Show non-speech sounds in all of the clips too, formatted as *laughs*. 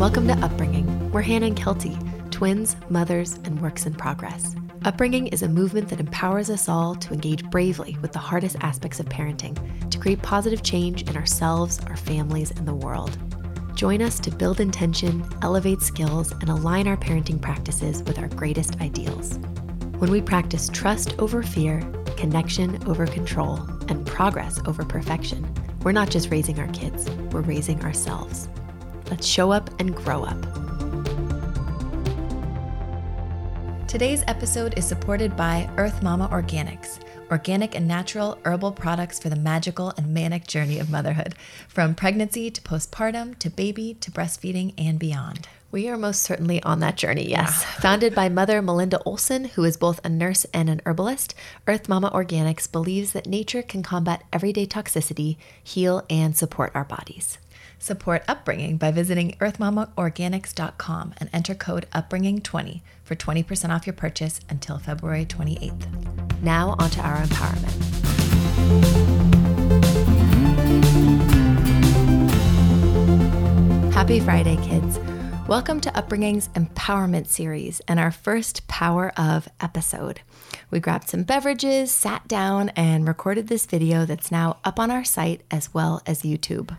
welcome to Upbringing. We're Hannah and Kelty, twins, mothers, and works in progress. Upbringing is a movement that empowers us all to engage bravely with the hardest aspects of parenting to create positive change in ourselves, our families, and the world. Join us to build intention, elevate skills, and align our parenting practices with our greatest ideals. When we practice trust over fear, connection over control, and progress over perfection, we're not just raising our kids, we're raising ourselves. Let's show up and grow up. Today's episode is supported by Earth Mama Organics, organic and natural herbal products for the magical and manic journey of motherhood, from pregnancy to postpartum to baby to breastfeeding and beyond. We are most certainly on that journey, yes. Yeah. *laughs* Founded by Mother Melinda Olson, who is both a nurse and an herbalist, Earth Mama Organics believes that nature can combat everyday toxicity, heal, and support our bodies. Support upbringing by visiting earthmamaorganics.com and enter code upbringing20 for 20% off your purchase until February 28th. Now, onto our empowerment. Happy Friday, kids. Welcome to Upbringing's Empowerment Series and our first Power of episode. We grabbed some beverages, sat down, and recorded this video that's now up on our site as well as YouTube.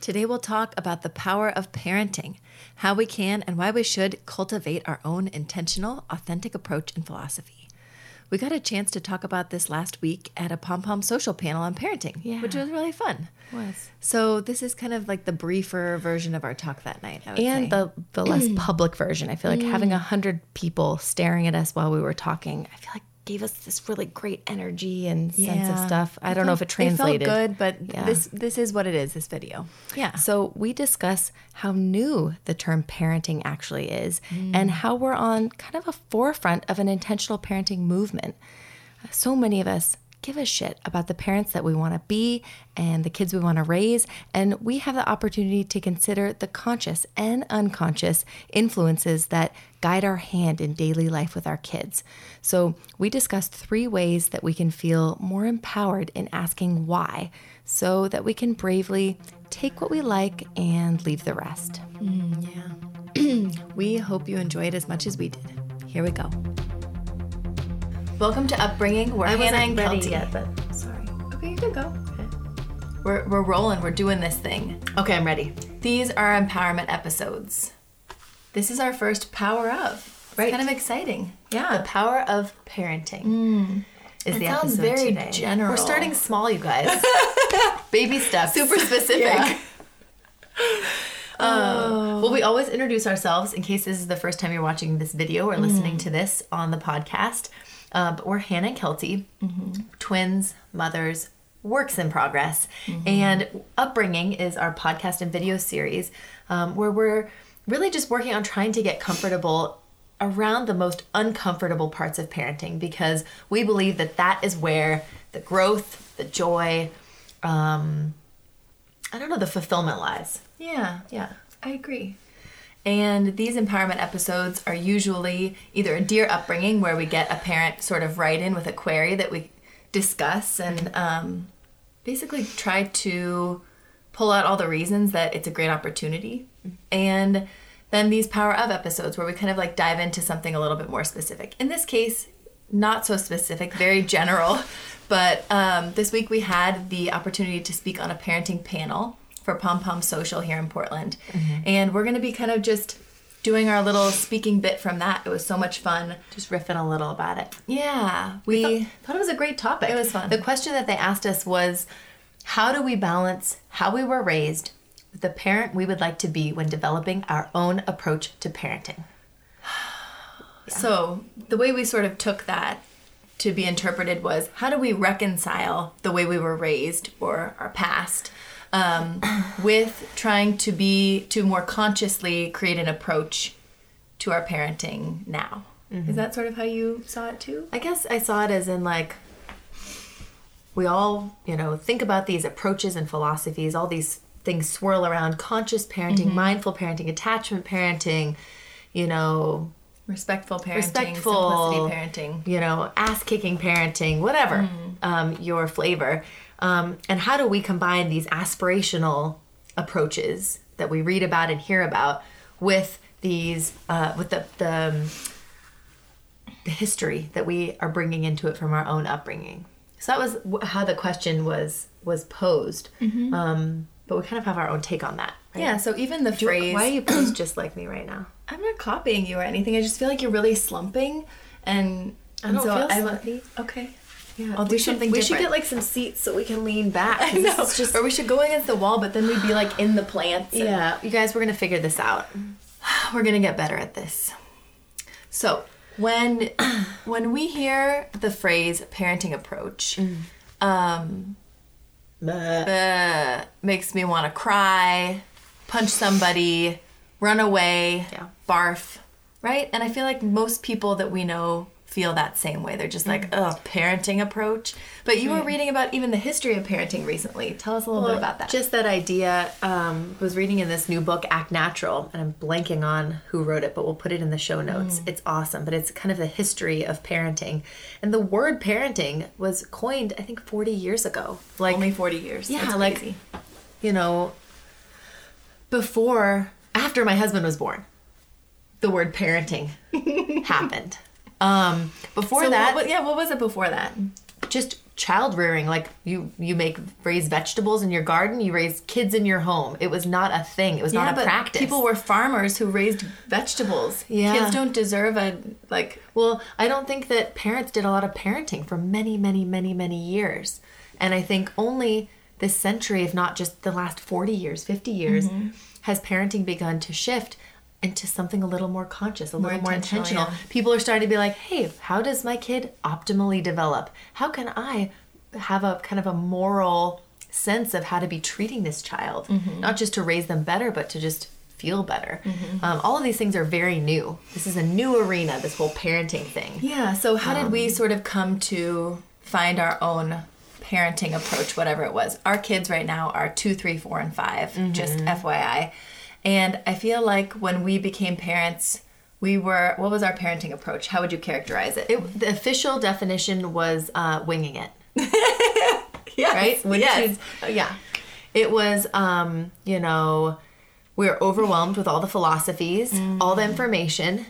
Today, we'll talk about the power of parenting, how we can and why we should cultivate our own intentional, authentic approach and philosophy. We got a chance to talk about this last week at a Pom Pom social panel on parenting, yeah. which was really fun. It was. So this is kind of like the briefer version of our talk that night. and say. the the less *clears throat* public version. I feel like mm. having a hundred people staring at us while we were talking. I feel like gave us this really great energy and yeah. sense of stuff. I don't know if it translated. It felt good, but yeah. this this is what it is. This video. Yeah. So we discuss how new the term parenting actually is, mm. and how we're on kind of a forefront of an intentional parenting movement. So many of us give a shit about the parents that we want to be and the kids we want to raise. And we have the opportunity to consider the conscious and unconscious influences that guide our hand in daily life with our kids. So, we discussed three ways that we can feel more empowered in asking why so that we can bravely take what we like and leave the rest. Mm, yeah. *clears throat* we hope you enjoyed as much as we did. Here we go. Welcome to Upbringing. We're I Hannah and ready Kelty. yet, but sorry. Okay, you can go. Okay. We're, we're rolling. We're doing this thing. Okay, I'm ready. These are empowerment episodes. This is our first power of. It's right. kind of exciting. Yeah. The power of parenting. Mm. Is it the sounds episode very today. general. We're starting small, you guys. *laughs* Baby steps. Super *laughs* specific. Uh, *laughs* well, we always introduce ourselves in case this is the first time you're watching this video or listening mm. to this on the podcast. Uh, but we're Hannah and Kelty, mm-hmm. twins, mothers, works in progress. Mm-hmm. And Upbringing is our podcast and video series um, where we're really just working on trying to get comfortable around the most uncomfortable parts of parenting because we believe that that is where the growth, the joy, um, I don't know, the fulfillment lies. Yeah, yeah, I agree. And these empowerment episodes are usually either a dear upbringing where we get a parent sort of write in with a query that we discuss and um, basically try to pull out all the reasons that it's a great opportunity. And then these power of episodes where we kind of like dive into something a little bit more specific. In this case, not so specific, very general. *laughs* But um, this week we had the opportunity to speak on a parenting panel for Pom Pom Social here in Portland. Mm-hmm. And we're going to be kind of just doing our little speaking bit from that. It was so much fun. Just riffing a little about it. Yeah. We, we thought, thought, it was a great topic. It was fun. The question that they asked us was how do we balance how we were raised with the parent we would like to be when developing our own approach to parenting? yeah. *sighs* So, the way we sort of took that to be interpreted was how do we reconcile the way we were raised or our past um, with trying to be to more consciously create an approach to our parenting now. Mm-hmm. Is that sort of how you saw it too? I guess I saw it as in like we all, you know, think about these approaches and philosophies, all these things swirl around conscious parenting, mm-hmm. mindful parenting, attachment parenting, you know, respectful parenting, respectful simplicity parenting, you know, ass kicking parenting, whatever mm-hmm. um, your flavor. Um, and how do we combine these aspirational approaches that we read about and hear about with these uh, with the the, um, the history that we are bringing into it from our own upbringing. So that was how the question was was posed. Um, but we kind of have our own take on that. right? Yeah, so even the Do- phrase Why are you posed just like me right now? *clears throat* I'm not copying you or anything. I just feel like you're really slumping and I don't and so feel I- slumpy. Okay. Yeah, I'll do we should, We should get like some seats so we can lean back. I know. Just or we should go against the wall, but then we'd be like in the plants. and- yeah, you guys, we're gonna figure this out. *sighs* We're gonna get better at this. So when *clears throat* when we hear the phrase parenting approach, um, uh, makes me want to cry, punch somebody, run away, Yeah. barf, right? And I feel like most people that we know feel that same way. They're just like, oh, parenting approach. But you were mm-hmm. reading about even the history of parenting recently. Tell us a little bit about that. Just that idea. Um, was reading in this new book, Act Natural, and I'm blanking on who wrote it, but we'll put it in the show notes. Mm-hmm. It's awesome, but it's kind of the history of parenting, and the word parenting was coined, I think, 40 years ago. Like only 40 years. Yeah, That's like crazy. you know, before after my husband was born, the word parenting *laughs* happened. Um, before So that, what- yeah, what was it before that? just child rearing. Like you, you make raise vegetables in your garden. You raise kids in your home. It was not a thing. It was not a practice. People were farmers who raised vegetables. Yeah. Kids don't deserve a like Well, I don't think that parents did a lot of parenting for many, many, many, many years. And I think only this century, if not just the last 40 years, 50 years, Mm-hmm. has parenting begun to shift into something a little more conscious, a little more intentional, intentional. yeah. People are starting to be like, hey, how does my kid optimally develop? How can I have a kind of a moral sense of how to be treating this child? Mm-hmm. Not just to raise them better, but to just feel better. Um, all of these things are very new. This is a new arena, this whole parenting thing. Yeah, so how did we sort of come to find our own parenting approach, whatever it was? Our kids right now are two, three, four, and 5 just FYI. And I feel like when we became parents, we were, what was our parenting approach? How would you characterize it? It, the official definition was uh, winging it, *laughs* yes, right? Which yes. is- uh, yeah. It was, um, you know, we were overwhelmed with all the philosophies, all the information,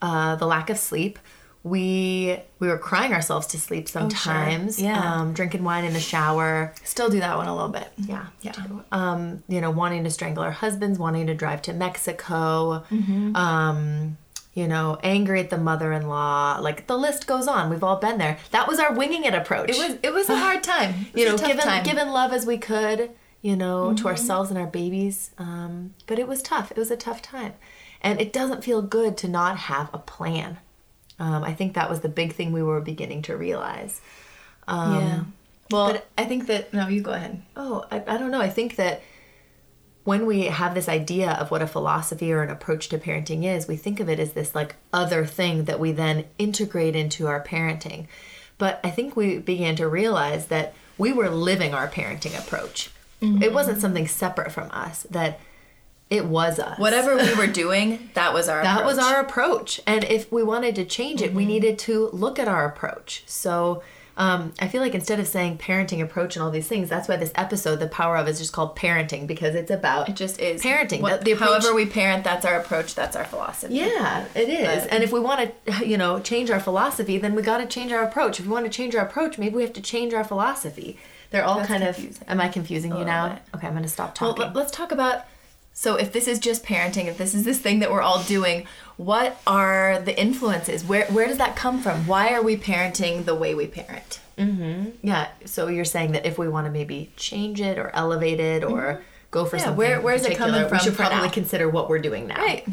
uh, the lack of sleep. We we were crying ourselves to sleep sometimes. Yeah. Um, drinking wine in the shower. Still do that one a little bit. Yeah. Yeah. Um, you know, wanting to strangle our husbands, wanting to drive to Mexico, Mm-hmm. um, you know, angry at the mother in law. Like the list goes on. We've all been there. That was our winging it approach. It was it was a hard time. *sighs* You know, was a tough given time. Mm-hmm. given love as we could, you know, to ourselves and our babies. Um, but it was tough. It was a tough time. And it doesn't feel good to not have a plan. Um, I think that was the big thing we were beginning to realize. Um, yeah. Well, but- I think that no, you go ahead. Oh, I, I don't know. I think that when we have this idea of what a philosophy or an approach to parenting is, we think of it as this like other thing that we then integrate into our parenting. But I think we began to realize that we were living our parenting approach. It wasn't something separate from us, that it was us. Whatever we were *laughs* doing, that was our That was our approach. And if we wanted to change it, we needed to look at our approach. So um, I feel like instead of saying parenting approach and all these things, that's why this episode, The Power of, is just called parenting because it's about It just is parenting. What- The- approach- however we parent, that's our approach. That's our philosophy. Yeah, it is. But- and if we want to, you know, change our philosophy, then we got to change our approach. If we want to change our approach, maybe we have to change our philosophy. They're all kind confusing. of. Am I confusing you now? bit. Okay, I'm going to stop talking. let- let's talk about. So, if this is just parenting, if this is this thing that we're all doing, what are the influences? Where where does that come from? Why are we parenting the way we parent? Yeah. So you're saying that if we want to maybe change it or elevate it or go for Mm-hmm. Yeah, something, where- where's it coming from We should probably now? consider what we're doing now. Right.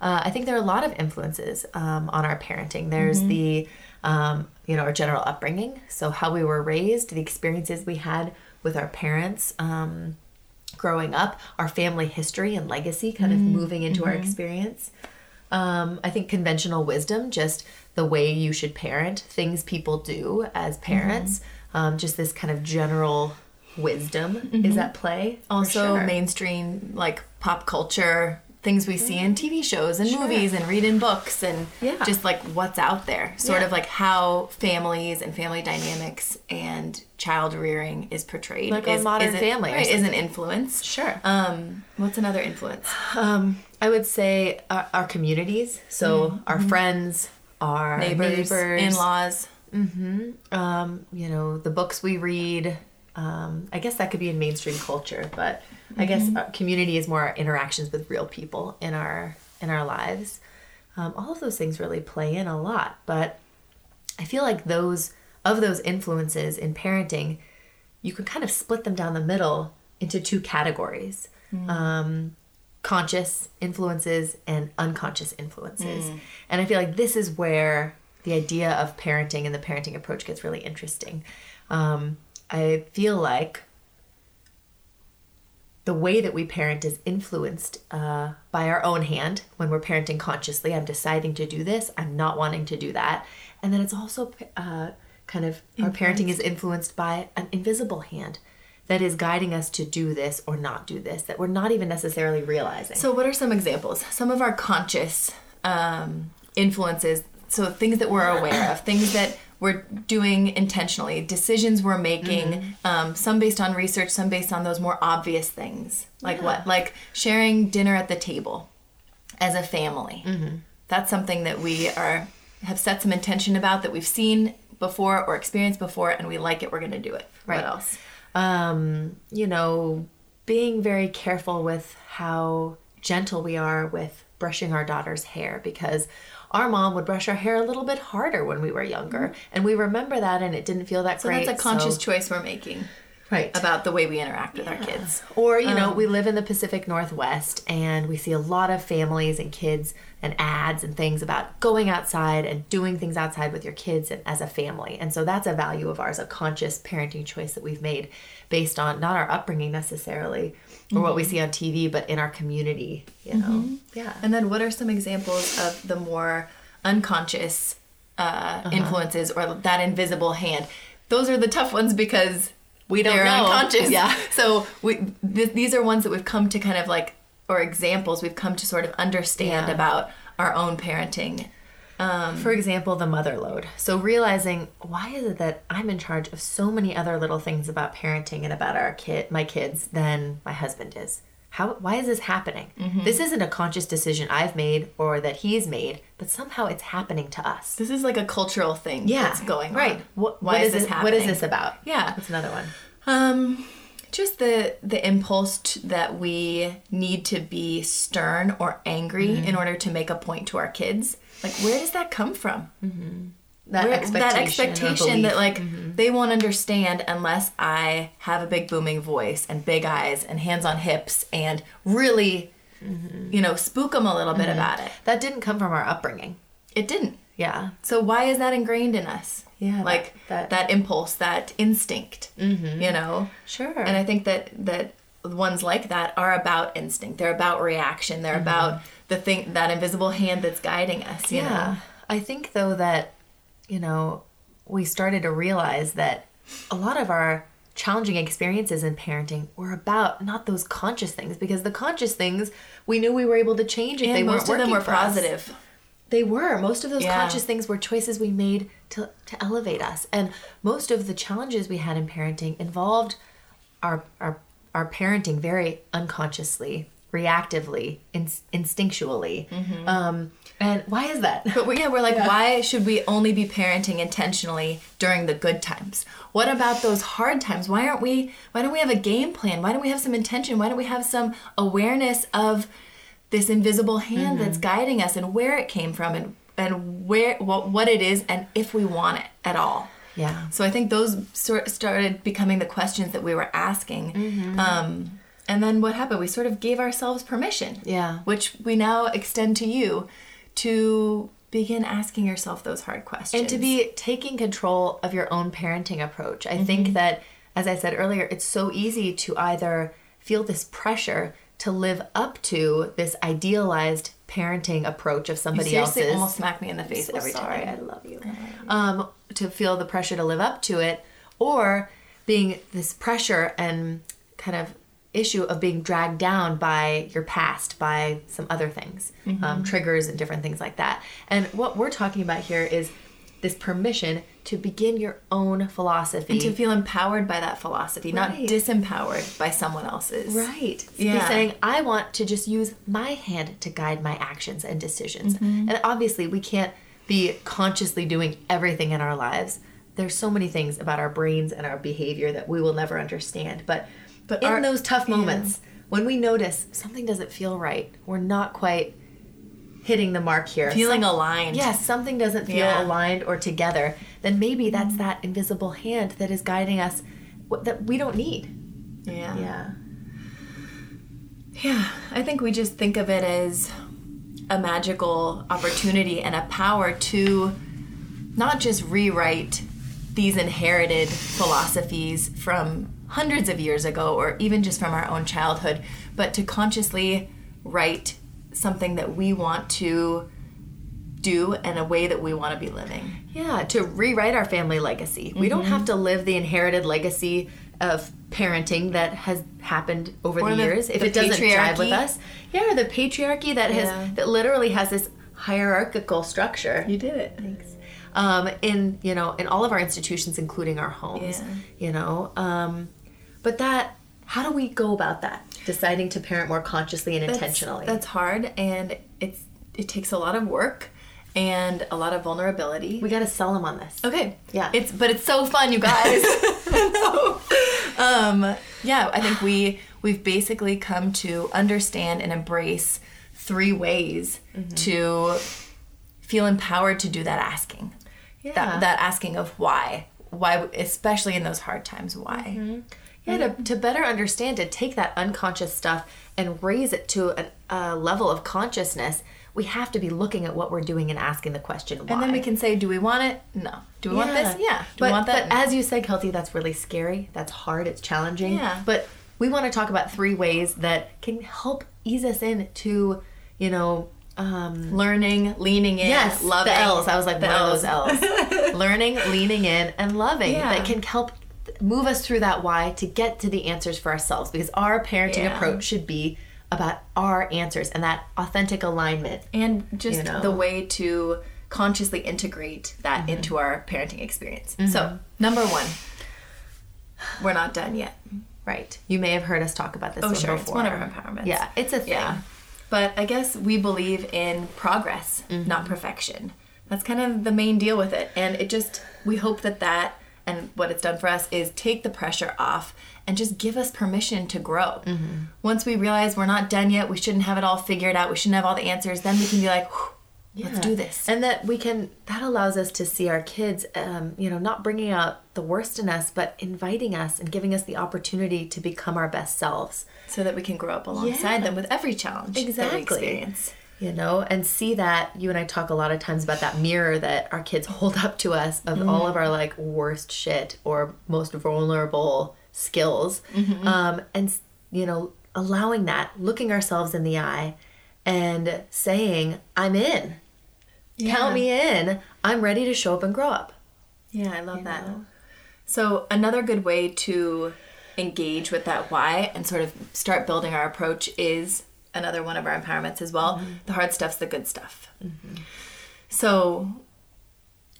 Uh, I think there are a lot of influences um, on our parenting. There's Mm-hmm. the, um, you know, our general upbringing. So how we were raised, the experiences we had with our parents. Um, growing up, our family history and legacy kind Mm-hmm. of moving into our experience. Um, I think conventional wisdom, just the way you should parent, things people do as parents, Mm-hmm. um, just this kind of general wisdom is at play. Also, sure. mainstream like pop culture things we see in TV shows and movies and read in books and Yeah. just like what's out there. Sort Yeah. of like how families and family dynamics and child rearing is portrayed. Like is, Modern is Family right, is an influence. Sure. Um, what's another influence? Um, I would say our, our communities. So our friends, our Neighbors, neighbors, in-laws. um, you know, the books we read. Um, I guess that could be in mainstream culture, but I guess our community is more our interactions with real people in our in our lives. Um, all of those things really play in a lot, but I feel like those of those influences in parenting, you can kind of split them down the middle into two categories. Um, conscious influences and unconscious influences. And I feel like this is where the idea of parenting and the parenting approach gets really interesting. Um, I feel like the way that we parent is influenced uh, by our own hand when we're parenting consciously. I'm deciding to do this, I'm not wanting to do that. And then it's also uh, kind of our parenting is influenced by an invisible hand that is guiding us to do this or not do this that we're not even necessarily realizing. So, what are some examples? Some of our conscious um, influences. So, things that we're aware of, things that we're doing intentionally, decisions we're making, um, some based on research, some based on those more obvious things. Like what? Like sharing dinner at the table as a family. That's something that we are have set some intention about that we've seen before or experienced before, and we like it. We're going to do it. Right. What else? um, you know, being very careful with how gentle we are with brushing our daughter's hair because our mom would brush our hair a little bit harder when we were younger, mm-hmm. and we remember that, and it didn't feel that So great. that's a conscious so- choice we're making right about the way we interact with our kids. Or, you know, um, we live in the Pacific Northwest and we see a lot of families and kids and ads and things about going outside and doing things outside with your kids and as a family. And so that's a value of ours, a conscious parenting choice that we've made based on not our upbringing necessarily or what we see on TV, but in our community, you know. Yeah. And then, what are some examples of the more unconscious uh, Uh-huh. influences or that invisible hand? Those are the tough ones because We don't they're know. unconscious. Yeah. *laughs* So we th- these are ones that we've come to kind of like, or examples we've come to sort of understand Yeah. about our own parenting. For example, the mother load. So realizing why is it that I'm in charge of so many other little things about parenting and about our kid, my kids, than my husband is? How? Why is this happening? This isn't a conscious decision I've made or that he's made, but somehow it's happening to us. This is like a cultural thing yeah, that's going on. right. What, Why what is is this this? What is this about? Yeah. That's another one. Um, just the the impulse t- that we need to be stern or angry Mm-hmm. in order to make a point to our kids. Like, where does that come from? That Where- expectation. that expectation that belief. Mm-hmm. like they won't understand unless I have a big booming voice and big eyes and hands on hips and really, Mm-hmm. you know, spook them a little bit about it. that didn't come from our upbringing. It didn't. Yeah. So why is that ingrained in us? Yeah, like that- that, that- impulse, that instinct. You know. Sure. And I think that that ones like that are about instinct. They're about reaction. They're mm-hmm. about the thing that invisible hand that's guiding us. You yeah. know. I think though that, you know, we started to realize that a lot of our challenging experiences in parenting were about not those conscious things because the conscious things we knew we were able to change if And they most weren't of them were for us. positive. They were. Most of those Yeah. conscious things were choices we made to, to elevate us. And most of the challenges we had in parenting involved our, our, our parenting very unconsciously, reactively, in, instinctually. Mm-hmm. Um, and why is that? But we, yeah, we're like, why should we only be parenting intentionally during the good times? What about those hard times? Why aren't we? Why don't we have a game plan? Why don't we have some intention? Why don't we have some awareness of this invisible hand that's guiding us and where it came from and and where what what it is and if we want it at all? Yeah. So I think those sort started becoming the questions that we were asking. Mm-hmm. Um, and then what happened? We sort of gave ourselves permission. Yeah. Which we now extend to you to begin asking yourself those hard questions. and to be taking control of your own parenting approach. I Mm-hmm. think that, as I said earlier, it's so easy to either feel this pressure to live up to this idealized parenting approach of you somebody seriously else's. almost smack me in the face so every sorry, time. I love you. Um, to feel the pressure to live up to it, or being this pressure and kind of issue of being dragged down by your past, by some other things, um, triggers and different things like that. And what we're talking about here is this permission to begin your own philosophy. And to feel empowered by that philosophy, not disempowered by someone else's. Right. Yeah. Be saying, I want to just use my hand to guide my actions and decisions. Mm-hmm. And obviously, we can't be consciously doing everything in our lives. There's so many things about our brains and our behavior that we will never understand. But, But in our- those tough yeah. moments, when we notice something doesn't feel right, we're not quite hitting the mark here. Feeling Some- aligned. Yes, something doesn't feel Yeah. aligned or together, then maybe that's that invisible hand that is guiding us that we don't need. Yeah. Yeah. Yeah, I think we just think of it as a magical opportunity and a power to not just rewrite these inherited philosophies from hundreds of years ago or even just from our own childhood, but to consciously write something that we want to do and a way that we want to be living. Yeah, to rewrite our family legacy. We don't mm-hmm. have to live the inherited legacy of parenting that has happened over Or the, the- years if the it doesn't jive with us. Yeah, the patriarchy that Yeah. has that literally has this hierarchical structure. You did it. Thanks. Um, in you know in all of our institutions, including our homes. Yeah. You know, um, but that how do we go about that? Deciding to parent more consciously and That's- intentionally. That's hard and it's it takes a lot of work and a lot of vulnerability. we got to sell them on this. Okay. Yeah. It's but it's so fun, you guys. No. *laughs* *laughs* Um yeah, I think we we've basically come to understand and embrace three ways Mm-hmm. to feel empowered to do that asking. Yeah. That that asking of why. Why especially in those hard times, why? Mm-hmm. Yeah, to, to better understand, to take that unconscious stuff and raise it to a, a level of consciousness, we have to be looking at what we're doing and asking the question why. And then we can say, do we want it? No. Do we want this? Yeah. Do but, we want that? But as you said, Kelty, that's really scary. That's hard. It's challenging. Yeah. But we want to talk about three ways that can help ease us into, you know, um, learning, leaning in, yes, loving. the L's. I was like, the one of L's. those L's. *laughs* Learning, leaning in, and loving Yeah. that can help move us through that why to get to the answers for ourselves. Because our parenting Yeah. approach should be about our answers and that authentic alignment. and just You know. the way to consciously integrate that mm-hmm. into our parenting experience. Mm-hmm. So, number one, we're not done yet. Right. You may have heard us talk about this Oh, sure. before. It's one of our empowerments. Yeah, it's a thing. Yeah. But I guess we believe in progress, mm-hmm. not perfection. That's kind of the main deal with it. And it just, we hope that that and what it's done for us is take the pressure off and just give us permission to grow. Once we realize we're not done yet, we shouldn't have it all figured out, we shouldn't have all the answers, then we can be like, "Whew, let's do this. And that we can, that allows us to see our kids, um, you know, not bringing out the worst in us, but inviting us and giving us the opportunity to become our best selves. so that we can grow up alongside Yeah. them with every challenge that we Exactly. experience. You know, and see that you and I talk a lot of times about that mirror that our kids *laughs* hold up to us of all of our like worst shit or most vulnerable skills. Mm-hmm. Um, and, you know, allowing that, looking ourselves in the eye and saying, I'm in. Count me in. I'm ready to show up and grow up. Yeah, I love that. know? So, another good way to engage with that why and sort of start building our approach is another one of our empowerments as well. Mm-hmm. The hard stuff's the good stuff. Mm-hmm. So,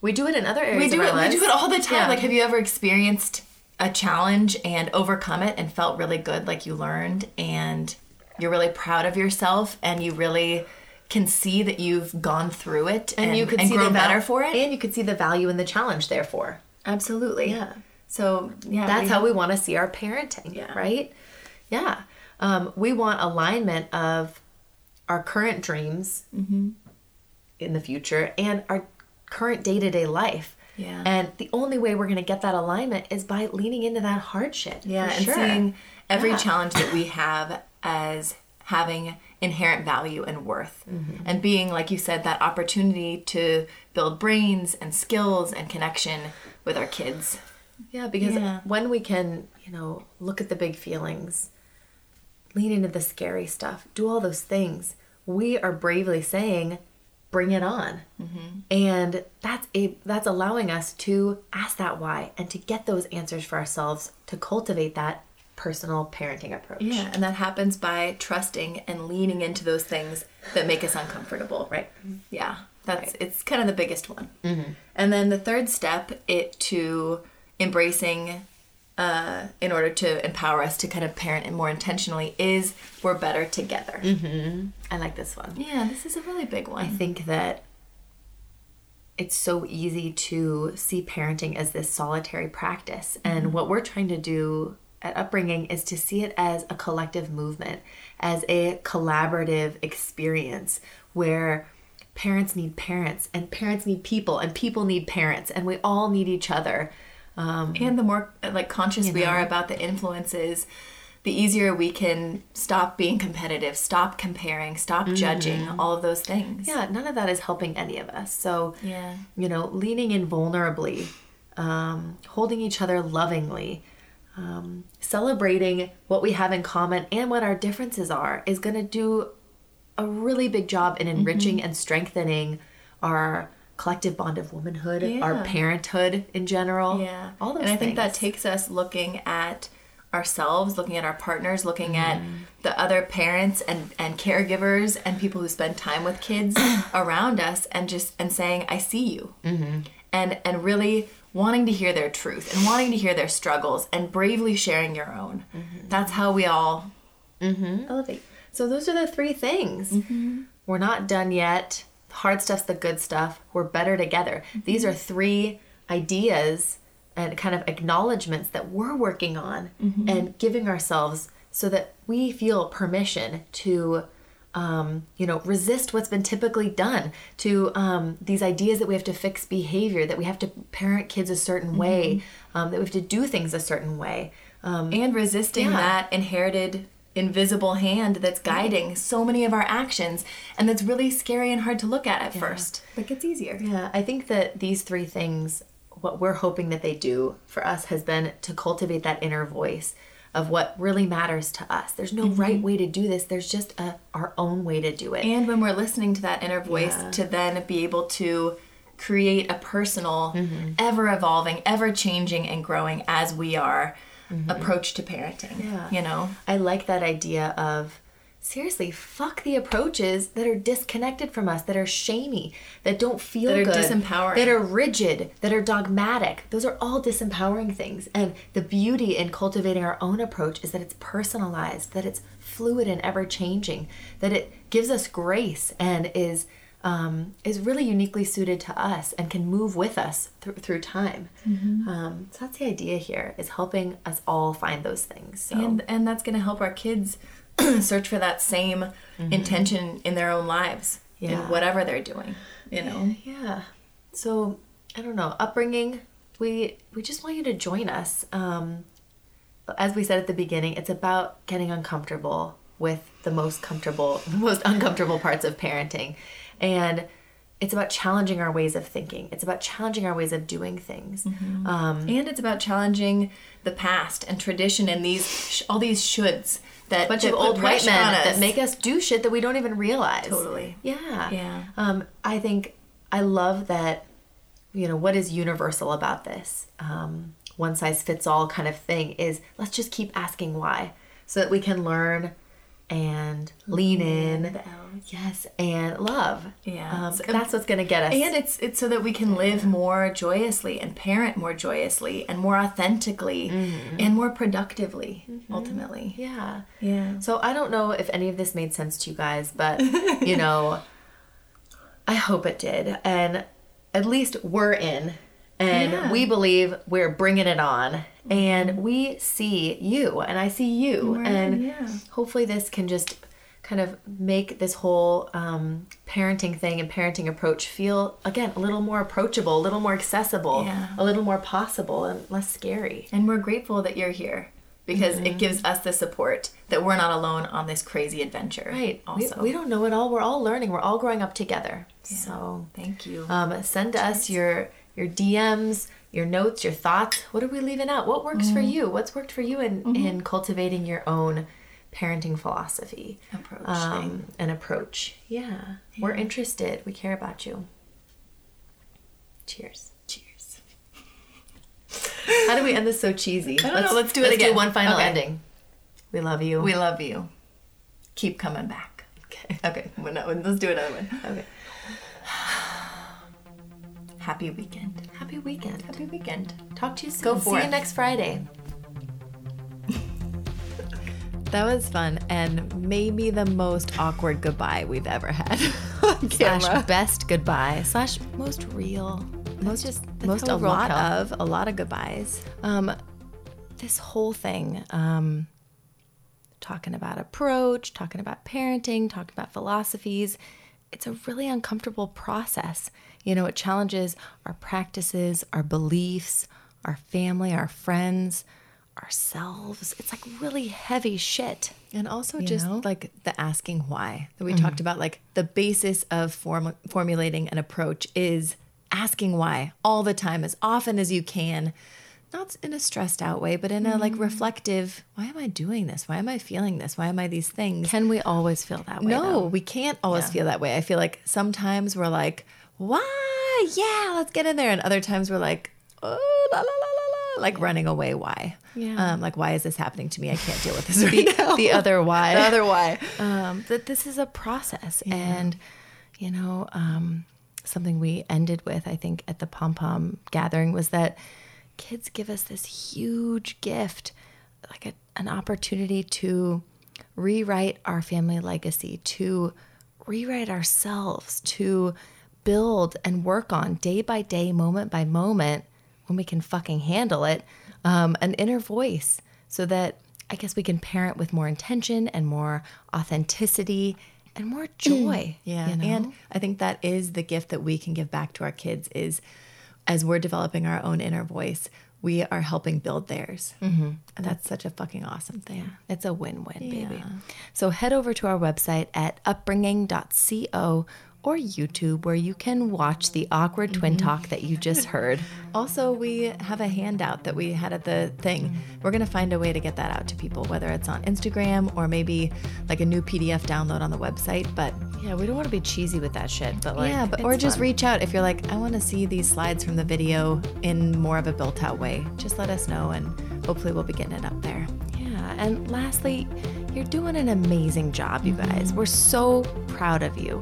We do it in other areas we do it lives. we do it all the time. Yeah. Like have you ever experienced a challenge and overcome it and felt really good like you learned and you're really proud of yourself and you really can see that you've gone through it and, you could and see grown the val- better for it? and you could see the value in the challenge. Therefore, Absolutely. Yeah. So, yeah. that's we- how we want to see our parenting. Yeah. Right. Yeah. Um, we want alignment of our current dreams Mm-hmm. in the future and our current day to day life. Yeah. And the only way we're going to get that alignment is by leaning into that hardship. Yeah, and sure. seeing every Yeah. challenge that we *laughs* have as having inherent value and worth. Mm-hmm. And being, like you said, that opportunity to build brains and skills and connection with our kids. Yeah, because Yeah. when we can, you know, look at the big feelings, lean into the scary stuff, do all those things, we are bravely saying, "Bring it on," mm-hmm. and that's a that's allowing us to ask that why and to get those answers for ourselves to cultivate that personal parenting approach. Yeah, and that happens by trusting and leaning into those things that make us uncomfortable. Right. Mm-hmm. Yeah. That's it's kind of the biggest one. Mm-hmm. And then the third step, it to embracing, uh, in order to empower us to kind of parent and more intentionally, is we're better together. I like this one. Yeah, this is a really big one. I think that it's so easy to see parenting as this solitary practice. And what we're trying to do at Upbringing is to see it as a collective movement, as a collaborative experience where parents need parents and parents need people and people need parents and we all need each other. Um, and the more uh, like conscious we are about the influences the easier we can stop being competitive stop comparing stop judging all of those things yeah, none of that is helping any of us. So, Yeah. you know, leaning in vulnerably, um, holding each other lovingly, um, celebrating what we have in common and what our differences are is going to do a really big job in enriching and strengthening our collective bond of womanhood, our parenthood in general. yeah all those things. and i think that takes us looking at ourselves looking at our partners looking at Mm-hmm. the other parents and and caregivers and people who spend time with kids *coughs* around us and just and saying i see you Mm-hmm. and and really wanting to hear their truth and wanting to hear their struggles and bravely sharing your own Mm-hmm. that's how we all elevate. So those are the three things. We're not done yet. Hard stuff's the good stuff. We're better together. These are three ideas and kind of acknowledgments that we're working on and giving ourselves so that we feel permission to um, you know resist what's been typically done to um, these ideas that we have to fix behavior that we have to parent kids a certain way um, that we have to do things a certain way um, and resisting Yeah. that inherited invisible hand that's guiding so many of our actions and that's really scary and hard to look at at first but gets easier Yeah, I think that these three things, what we're hoping that they do for us has been to cultivate that inner voice of what really matters to us. There's no mm-hmm. right way to do this. There's just a, our own way to do it. and when we're listening to that inner voice Yeah. to then be able to create a personal mm-hmm. ever evolving ever changing and growing as we are Mm-hmm. approach to parenting Yeah. you know I like that idea of seriously, fuck the approaches that are disconnected from us, that are shamey, that don't feel That are good, disempowering. that are rigid, that are dogmatic. Those are all disempowering things. And the beauty in cultivating our own approach is that it's personalized, that it's fluid and ever changing, that it gives us grace and is um, is really uniquely suited to us and can move with us through through time. Mm-hmm. Um, so that's the idea here: is helping us all find those things. So. and and that's going to help our kids *clears throat* search for that same intention in their own lives Mm-hmm. Yeah. in whatever they're doing you know Yeah. So I don't know upbringing. We we just want you to join us. Um, as we said at the beginning, it's about getting uncomfortable with the most comfortable, the *laughs* most uncomfortable parts of parenting, and it's about challenging our ways of thinking. It's about challenging our ways of doing things. Um, and it's about challenging the past and tradition and these sh- all these shoulds that bunch that of old white men that make us do shit that we don't even realize. Totally. Yeah. Yeah. Um, I think I love that, you know, what is universal about this? Um, one size fits all kind of thing is let's just keep asking why so that we can learn and lean in. Yes, and love. Yeah. Um, So- that's what's going to get us. and it's it's so that we can live more joyously and parent more joyously and more authentically and more productively ultimately yeah. yeah So I don't know if any of this made sense to you guys, but you *laughs* know, I hope it did. And at least we're in. And Yeah. we believe we're bringing it on. And we see you, and I see you. We're and yeah. hopefully, this can just kind of make this whole um, parenting thing and parenting approach feel, again, a little more approachable, a little more accessible, Yeah. a little more possible, and less scary. and we're grateful that you're here because it gives us the support that we're not alone on this crazy adventure Right. We, also we don't know it all. We're all learning. We're all growing up together. So thank you um, send us your your DMs, your notes, your thoughts. What are we leaving out? What works for you? What's worked for you in, in cultivating your own parenting philosophy Approach um, and approach? Yeah. We're interested. We care about you. Cheers. cheers How do we end this so cheesy? don't know. Let's do it again. do one final Okay. ending. We love you. we love you keep coming back okay. okay well, no, let's do another one Okay. Happy weekend. Happy weekend. Happy weekend. Talk to you soon. Go for See forth. you next Friday. *laughs* That was fun and maybe the most awkward goodbye we've ever had. *laughs* Slash best goodbye. Slash most real. most just that's most a lot of a lot of goodbyes. um, this whole thing, um, talking about approach, talking about parenting, talking about philosophies, it's a really uncomfortable process. You know, it challenges our practices, our beliefs, our family, our friends, ourselves. It's like really heavy shit. And also You just know? like the asking why that we mm-hmm. talked about, like the basis of form- formulating an approach is asking why all the time, as often as you can. Not in a stressed out way, but in a like reflective, why am I doing this? Why am I feeling this? Why am I these things? Can we always feel that way? no, though? we can't always Yeah. feel that way. I feel like sometimes we're like, why? Yeah, let's get in there. And other times we're like, oh, la, la, la, la, la, like running away. Why? Yeah. Um, like, why is this happening to me? I can't deal with this *laughs* right now. the other why. The other why. um, that this is a process and you know um, something we ended with i think at the pom pom gathering was that kids give us this huge gift like a, an opportunity to rewrite our family legacy to rewrite ourselves to build and work on day by day moment by moment when we can fucking handle it um, an inner voice so that I guess we can parent with more intention and more authenticity and more joy. Yeah. you know? And I think that is the gift that we can give back to our kids is as we're developing our own inner voice, we are helping build theirs. Mm-hmm. And that's such a fucking awesome thing. it's a win-win, baby. So head over to our website at upbringing.co or YouTube where you can watch the awkward twin mm-hmm. talk that you just *laughs* heard. Also, we have a handout that we had at the thing. We're going to find a way to get that out to people, whether it's on Instagram or maybe like a new PDF download on the website. But Yeah, we don't want to be cheesy with that shit, but like yeah, but or just fun. reach out if you're like, I want to see these slides from the video in more of a built out way. Just let us know and hopefully we'll be getting it up there. Yeah, and lastly, you're doing an amazing job, you guys. Mm-hmm. We're so proud of you.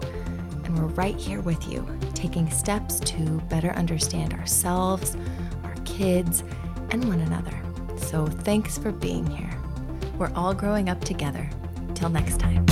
And we're right here with you, taking steps to better understand ourselves, our kids, and one another. So thanks for being here. We're all growing up together. Till next time.